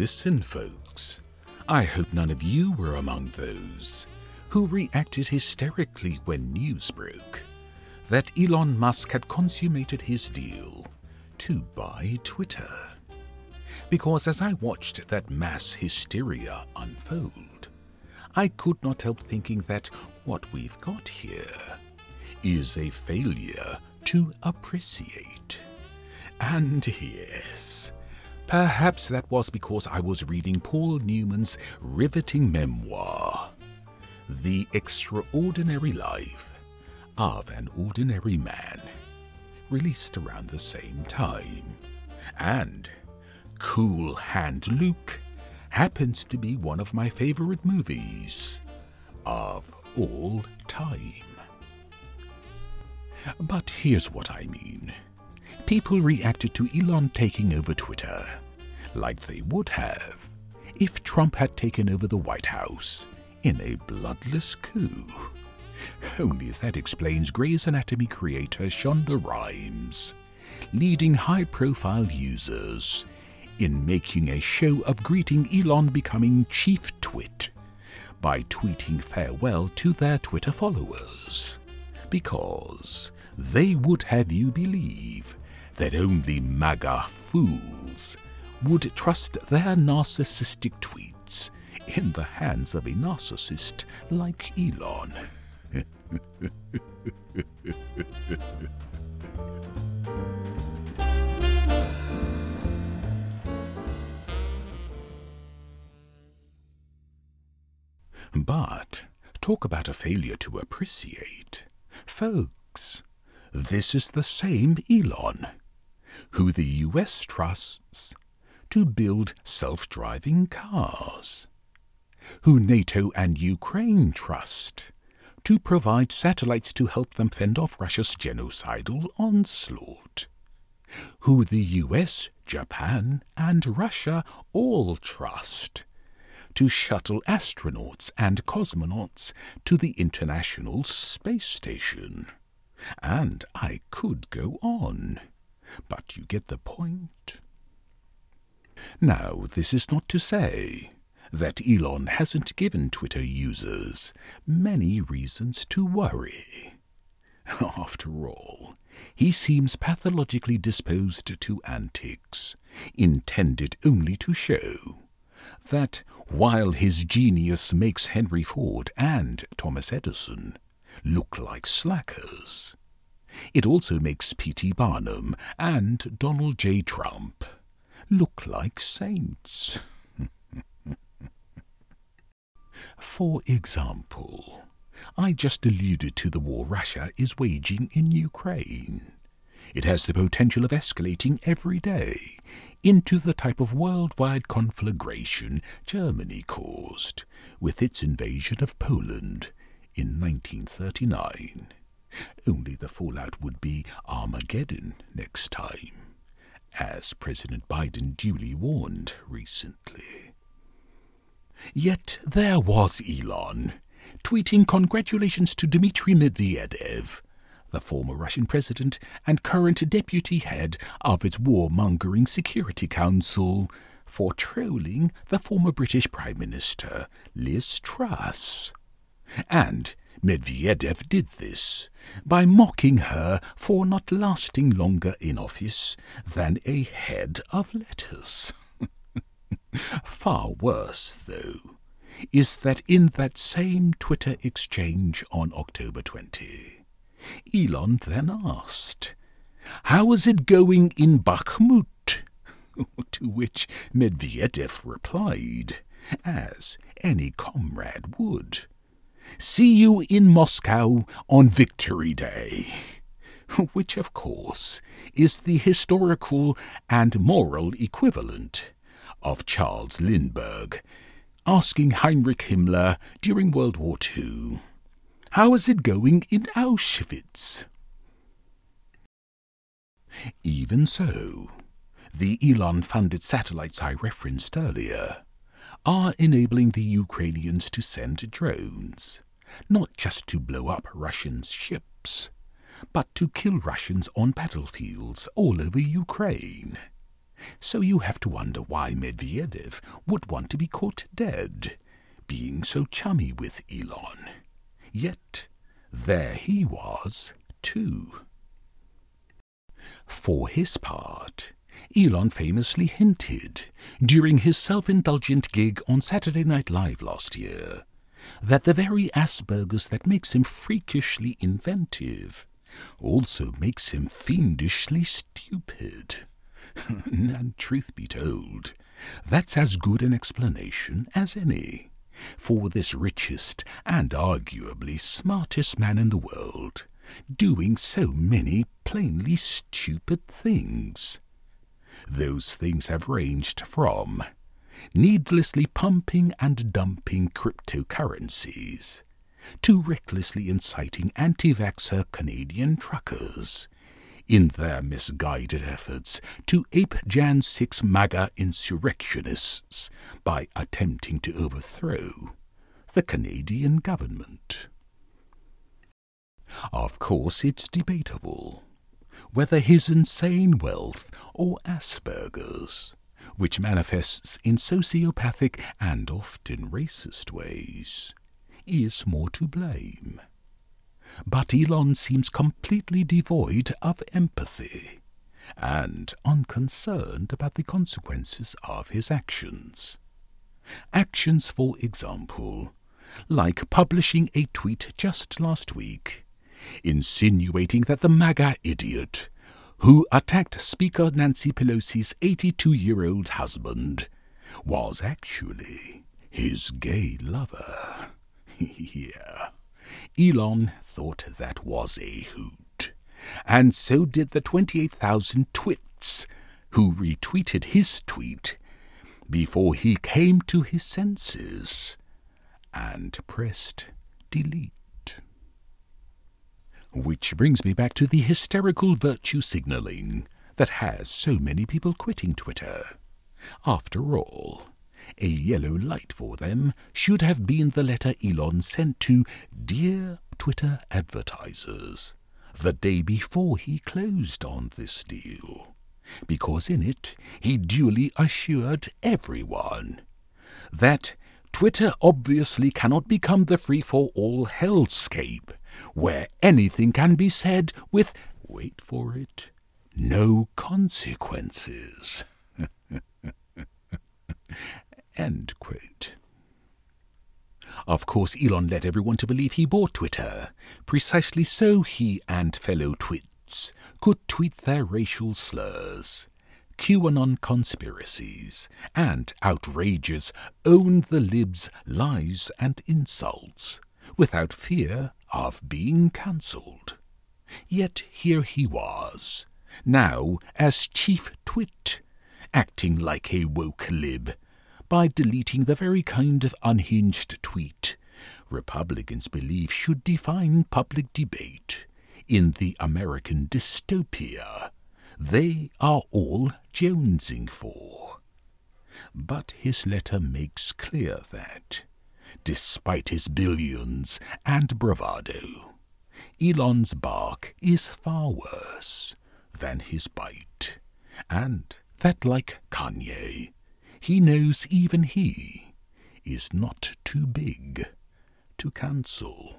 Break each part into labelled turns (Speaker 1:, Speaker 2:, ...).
Speaker 1: Listen, folks. I hope none of you were among those who reacted hysterically when news broke that Elon Musk had consummated his deal to buy Twitter. Because as I watched that mass hysteria unfold, I could not help thinking that what we've got here is a failure to appreciate. And yes, perhaps that was because I was reading Paul Newman's riveting memoir, The Extraordinary Life of an Ordinary Man, released around the same time. And Cool Hand Luke happens to be one of my favorite movies of all time. But here's what I mean. People reacted to Elon taking over Twitter like they would have if Trump had taken over the White House in a bloodless coup. Only that explains Grey's Anatomy creator Shonda Rhimes leading high profile users in making a show of greeting Elon becoming chief twit by tweeting farewell to their Twitter followers. Because they would have you believe that only MAGA fools would trust their narcissistic tweets in the hands of a narcissist like Elon. but talk about a failure to appreciate. Folks, this is the same Elon who the US trusts to build self driving cars, who NATO and Ukraine trust to provide satellites to help them fend off Russia's genocidal onslaught, who the US, Japan, and Russia all trust to shuttle astronauts and cosmonauts to the International Space Station. And I could go on, but you get the point. Now, this is not to say that Elon hasn't given Twitter users many reasons to worry. After all, he seems pathologically disposed to antics, intended only to show that while his genius makes Henry Ford and Thomas Edison look like slackers, it also makes P.T. Barnum and Donald J. Trump look like saints. For example, I just alluded to the war Russia is waging in Ukraine. It has the potential of escalating every day into the type of worldwide conflagration Germany caused with its invasion of Poland in 1939. Only the fallout would be Armageddon next time, as President Biden duly warned recently. Yet there was Elon, tweeting congratulations to Dmitry Medvedev, the former Russian president and current deputy head of its warmongering Security Council, for trolling the former British Prime Minister, Liz Truss. And Medvedev did this by mocking her for not lasting longer in office than a head of lettuce. Far worse, though, is that in that same Twitter exchange on October 20, Elon then asked, How is it going in Bakhmut? to which Medvedev replied, as any comrade would, See you in Moscow on Victory Day. Which, of course, is the historical and moral equivalent of Charles Lindbergh asking Heinrich Himmler during World War II, How is it going in Auschwitz? Even so, the Elon funded satellites I referenced earlier are enabling the Ukrainians to send drones, not just to blow up Russian ships, but to kill Russians on battlefields all over Ukraine. So you have to wonder why Medvedev would want to be caught dead, being so chummy with Elon. Yet there he was, too. For his part, Elon famously hinted during his self indulgent gig on Saturday Night Live last year that the very Asperger's that makes him freakishly inventive also makes him fiendishly stupid. and truth be told, that's as good an explanation as any for this richest and arguably smartest man in the world doing so many plainly stupid things. Those things have ranged from needlessly pumping and dumping cryptocurrencies to recklessly inciting anti vaxxer Canadian truckers in their misguided efforts to ape Jan 6 MAGA insurrectionists by attempting to overthrow the Canadian government. Of course, it's debatable whether his insane wealth or Asperger's, which manifests in sociopathic and often racist ways, is more to blame. But Elon seems completely devoid of empathy and unconcerned about the consequences of his actions. Actions, for example, like publishing a tweet just last week insinuating that the MAGA idiot who attacked Speaker Nancy Pelosi's 82 year old husband was actually his gay lover. yeah. Elon thought that was a hoot. And so did the 28,000 twits who retweeted his tweet before he came to his senses and pressed delete. Which brings me back to the hysterical virtue signalling that has so many people quitting Twitter. After all, a yellow light for them should have been the letter Elon sent to Dear Twitter Advertisers the day before he closed on this deal, because in it he duly assured everyone that Twitter obviously cannot become the free for all hellscape where anything can be said with, wait for it, no consequences. End quote. Of course, Elon led everyone to believe he bought Twitter, precisely so he and fellow twits could tweet their racial slurs, QAnon conspiracies, and outrages own the libs lies and insults without fear of being cancelled. Yet here he was, now as chief twit, acting like a woke lib, by deleting the very kind of unhinged tweet Republicans believe should define public debate in the American dystopia they are all jonesing for. But his letter makes clear that despite his billions and bravado. Elon's bark is far worse than his bite, and that, like Kanye, he knows even he is not too big to cancel.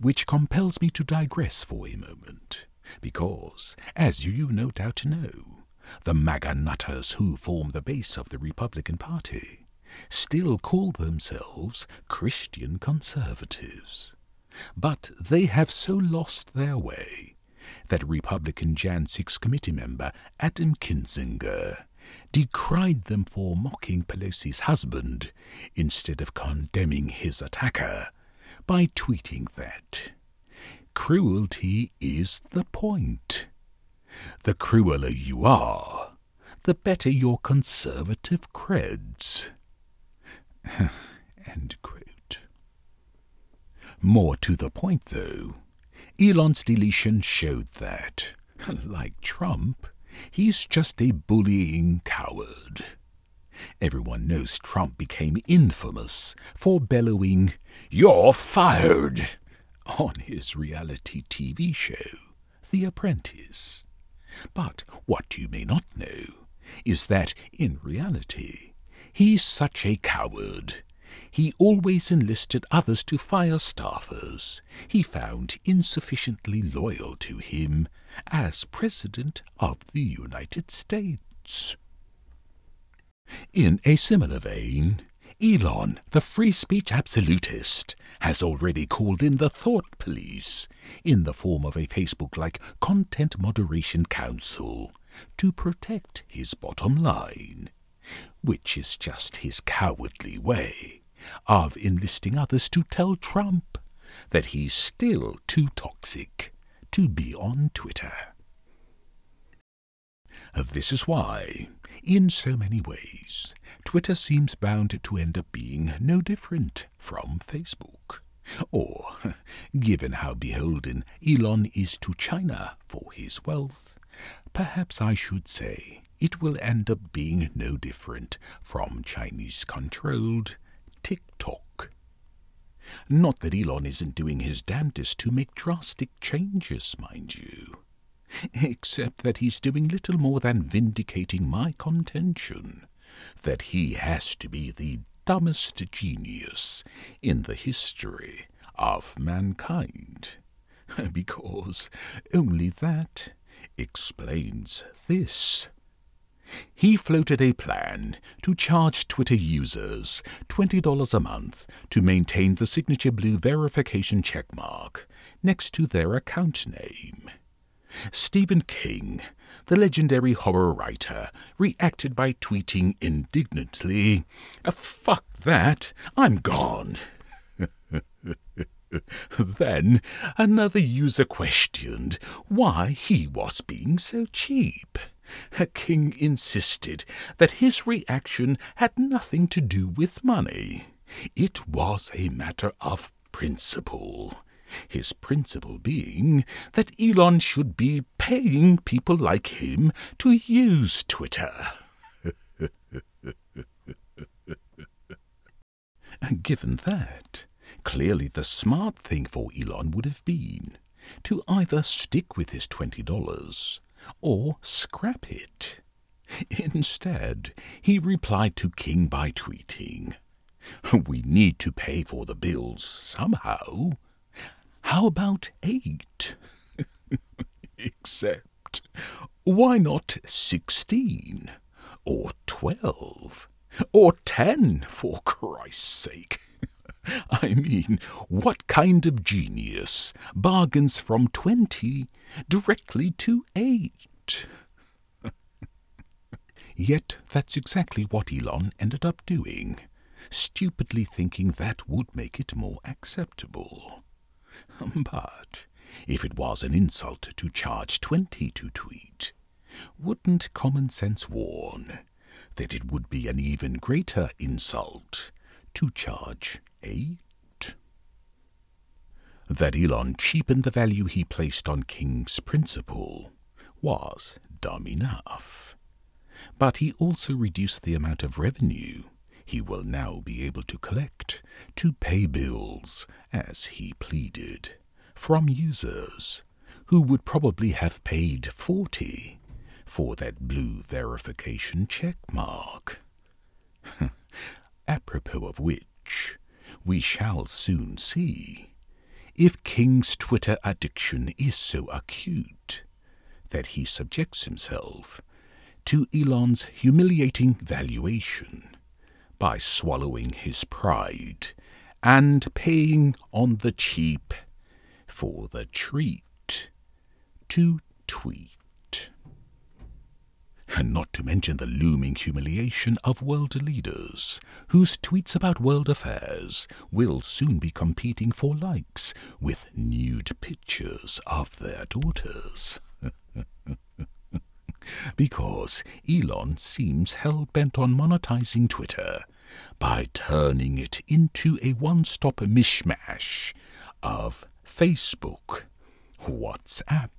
Speaker 1: Which compels me to digress for a moment, because, as you no doubt know, the MAGA nutters who form the base of the Republican Party still call themselves Christian conservatives. But they have so lost their way that Republican Jan 6 committee member Adam Kinzinger decried them for mocking Pelosi's husband instead of condemning his attacker by tweeting that cruelty is the point. The crueler you are, the better your conservative creds. More to the point, though, Elon's deletion showed that, like Trump, he's just a bullying coward. Everyone knows Trump became infamous for bellowing, You're fired! on his reality TV show, The Apprentice. But what you may not know is that, in reality, he's such a coward. He always enlisted others to fire staffers he found insufficiently loyal to him as President of the United States. In a similar vein, Elon, the free speech absolutist, has already called in the thought police in the form of a Facebook like Content Moderation Council to protect his bottom line, which is just his cowardly way of enlisting others to tell Trump that he's still too toxic to be on Twitter. This is why, in so many ways, Twitter seems bound to end up being no different from Facebook. Or, given how beholden Elon is to China for his wealth, perhaps I should say it will end up being no different from Chinese controlled TikTok. Not that Elon isn't doing his damnedest to make drastic changes, mind you except that he's doing little more than vindicating my contention that he has to be the dumbest genius in the history of mankind, because only that explains this. He floated a plan to charge Twitter users $20 a month to maintain the signature blue verification checkmark next to their account name. Stephen King, the legendary horror writer, reacted by tweeting indignantly, ah, Fuck that, I'm gone. then another user questioned why he was being so cheap. King insisted that his reaction had nothing to do with money. It was a matter of principle. His principle being that Elon should be paying people like him to use Twitter. Given that, clearly the smart thing for Elon would have been to either stick with his $20 or scrap it. Instead, he replied to King by tweeting, We need to pay for the bills somehow. How about eight? Except, why not sixteen? Or twelve? Or ten, for Christ's sake? I mean, what kind of genius bargains from twenty directly to eight? Yet that's exactly what Elon ended up doing, stupidly thinking that would make it more acceptable. But if it was an insult to charge twenty to tweet, wouldn't common sense warn that it would be an even greater insult to charge eight? That Elon cheapened the value he placed on King's principle was dumb enough. But he also reduced the amount of revenue he will now be able to collect to pay bills, as he pleaded, from users who would probably have paid forty for that blue verification check mark. Apropos of which, we shall soon see if King's Twitter addiction is so acute that he subjects himself to Elon's humiliating valuation by swallowing his pride and paying on the cheap for the treat to tweet. And not to mention the looming humiliation of world leaders, whose tweets about world affairs will soon be competing for likes with nude pictures of their daughters. because Elon seems hell bent on monetizing Twitter by turning it into a one stop mishmash of Facebook, WhatsApp,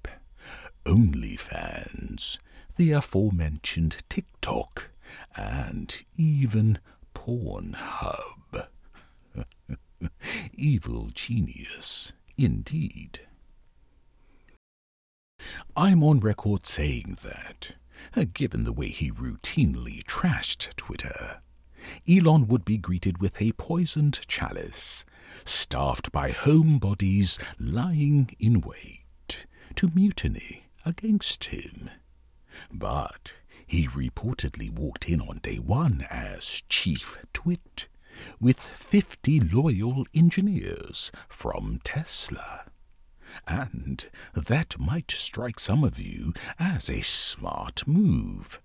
Speaker 1: OnlyFans, the aforementioned TikTok, and even Pornhub. Evil genius, indeed. I'm on record saying that, uh, given the way he routinely trashed Twitter, Elon would be greeted with a poisoned chalice, staffed by homebodies lying in wait to mutiny against him. But he reportedly walked in on day one as Chief Twit, with fifty loyal engineers from Tesla. And that might strike some of you as a smart move,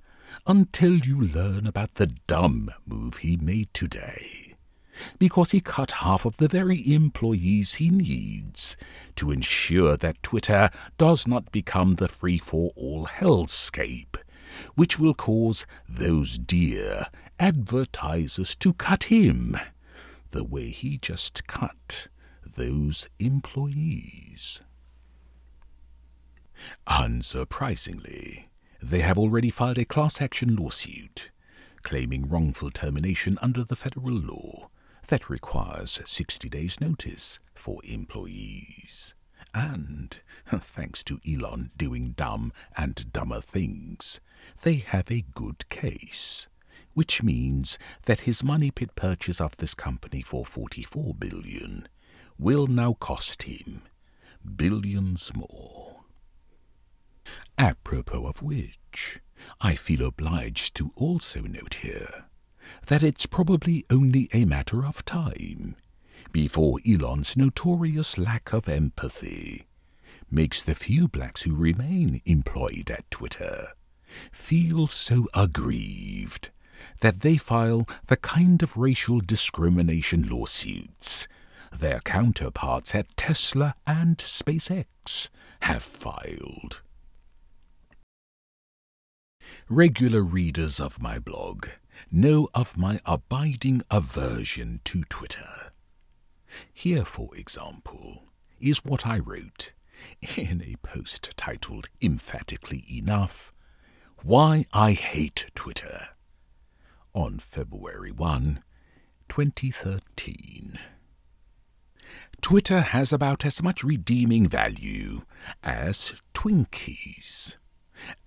Speaker 1: until you learn about the dumb move he made today. Because he cut half of the very employees he needs to ensure that Twitter does not become the free for all hellscape which will cause those dear advertisers to cut him the way he just cut those employees. Unsurprisingly, they have already filed a class action lawsuit claiming wrongful termination under the federal law that requires 60 days' notice for employees. And, thanks to Elon doing dumb and dumber things, they have a good case, which means that his money pit purchase of this company for 44 billion will now cost him billions more. Apropos of which, I feel obliged to also note here that it's probably only a matter of time before Elon's notorious lack of empathy makes the few blacks who remain employed at Twitter feel so aggrieved that they file the kind of racial discrimination lawsuits their counterparts at Tesla and SpaceX have filed. Regular readers of my blog know of my abiding aversion to Twitter. Here, for example, is what I wrote in a post titled emphatically enough why I Hate Twitter on February 1, 2013. Twitter has about as much redeeming value as Twinkies,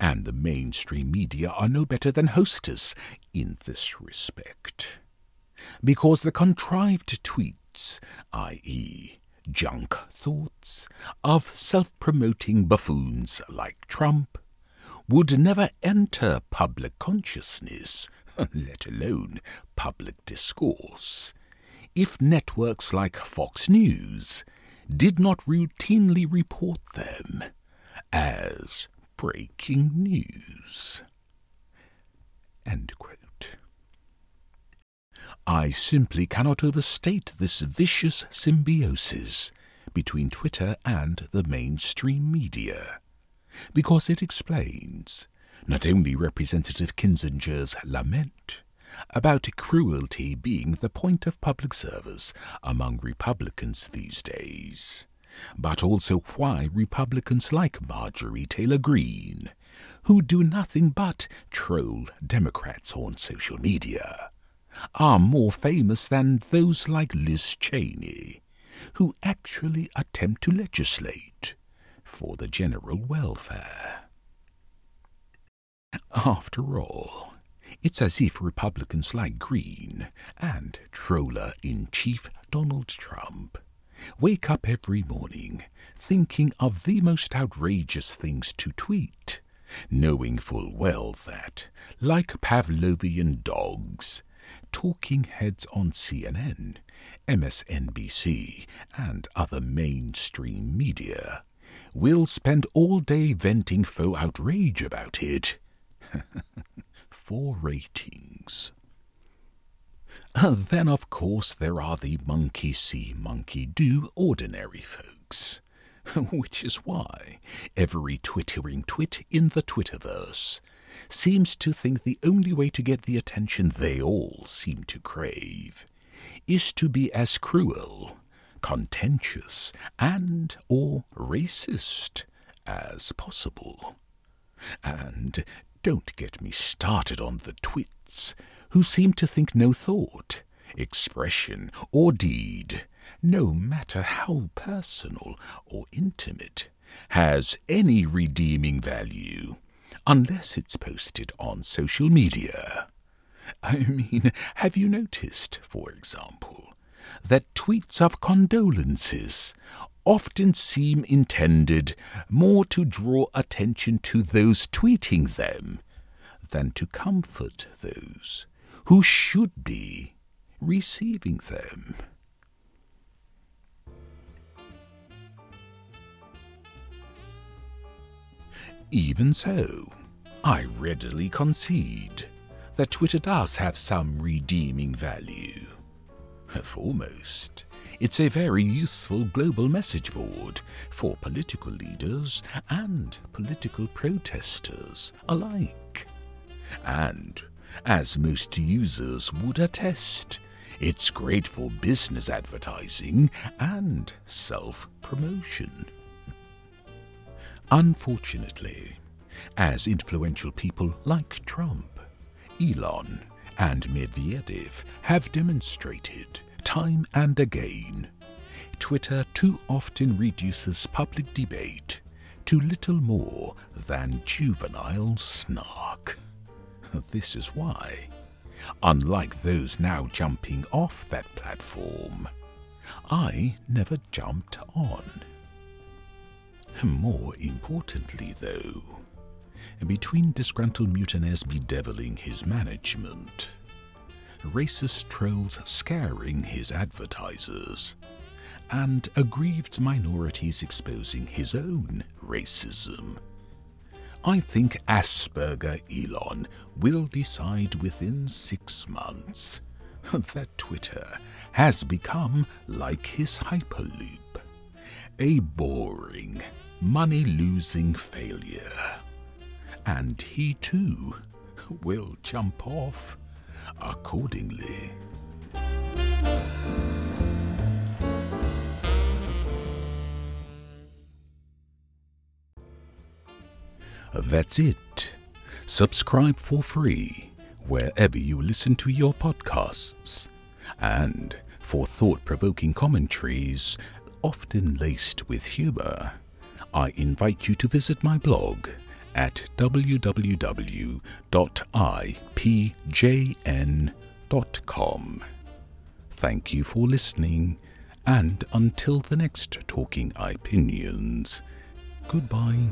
Speaker 1: and the mainstream media are no better than hostess in this respect. Because the contrived tweets, i.e., junk thoughts, of self promoting buffoons like Trump, would never enter public consciousness, let alone public discourse, if networks like Fox News did not routinely report them as breaking news. I simply cannot overstate this vicious symbiosis between Twitter and the mainstream media because it explains not only Representative Kinzinger's lament about cruelty being the point of public service among Republicans these days, but also why Republicans like Marjorie Taylor Greene, who do nothing but troll Democrats on social media, are more famous than those like Liz Cheney, who actually attempt to legislate for the general welfare. After all, it's as if Republicans like Greene and troller in chief Donald Trump wake up every morning thinking of the most outrageous things to tweet, knowing full well that, like Pavlovian dogs, talking heads on CNN, MSNBC, and other mainstream media will spend all day venting faux outrage about it. For ratings. Then, of course, there are the monkey see, monkey do ordinary folks. Which is why every twittering twit in the Twitterverse seems to think the only way to get the attention they all seem to crave is to be as cruel contentious, and or racist as possible. And don't get me started on the twits, who seem to think no thought, expression, or deed, no matter how personal or intimate, has any redeeming value unless it's posted on social media. I mean, have you noticed, for example, that tweets of condolences often seem intended more to draw attention to those tweeting them than to comfort those who should be receiving them? Even so, I readily concede that Twitter does have some redeeming value. Foremost, it's a very useful global message board for political leaders and political protesters alike. And, as most users would attest, it's great for business advertising and self promotion. Unfortunately, as influential people like Trump, Elon, and Medvedev have demonstrated time and again, Twitter too often reduces public debate to little more than juvenile snark. This is why, unlike those now jumping off that platform, I never jumped on. More importantly, though, between disgruntled mutineers bedeviling his management, racist trolls scaring his advertisers, and aggrieved minorities exposing his own racism. I think Asperger Elon will decide within six months that Twitter has become like his Hyperloop a boring, money losing failure. And he too will jump off accordingly. That's it. Subscribe for free wherever you listen to your podcasts. And for thought provoking commentaries, often laced with humour, I invite you to visit my blog at www.ipjn.com. Thank you for listening, and until the next Talking Opinions, goodbye.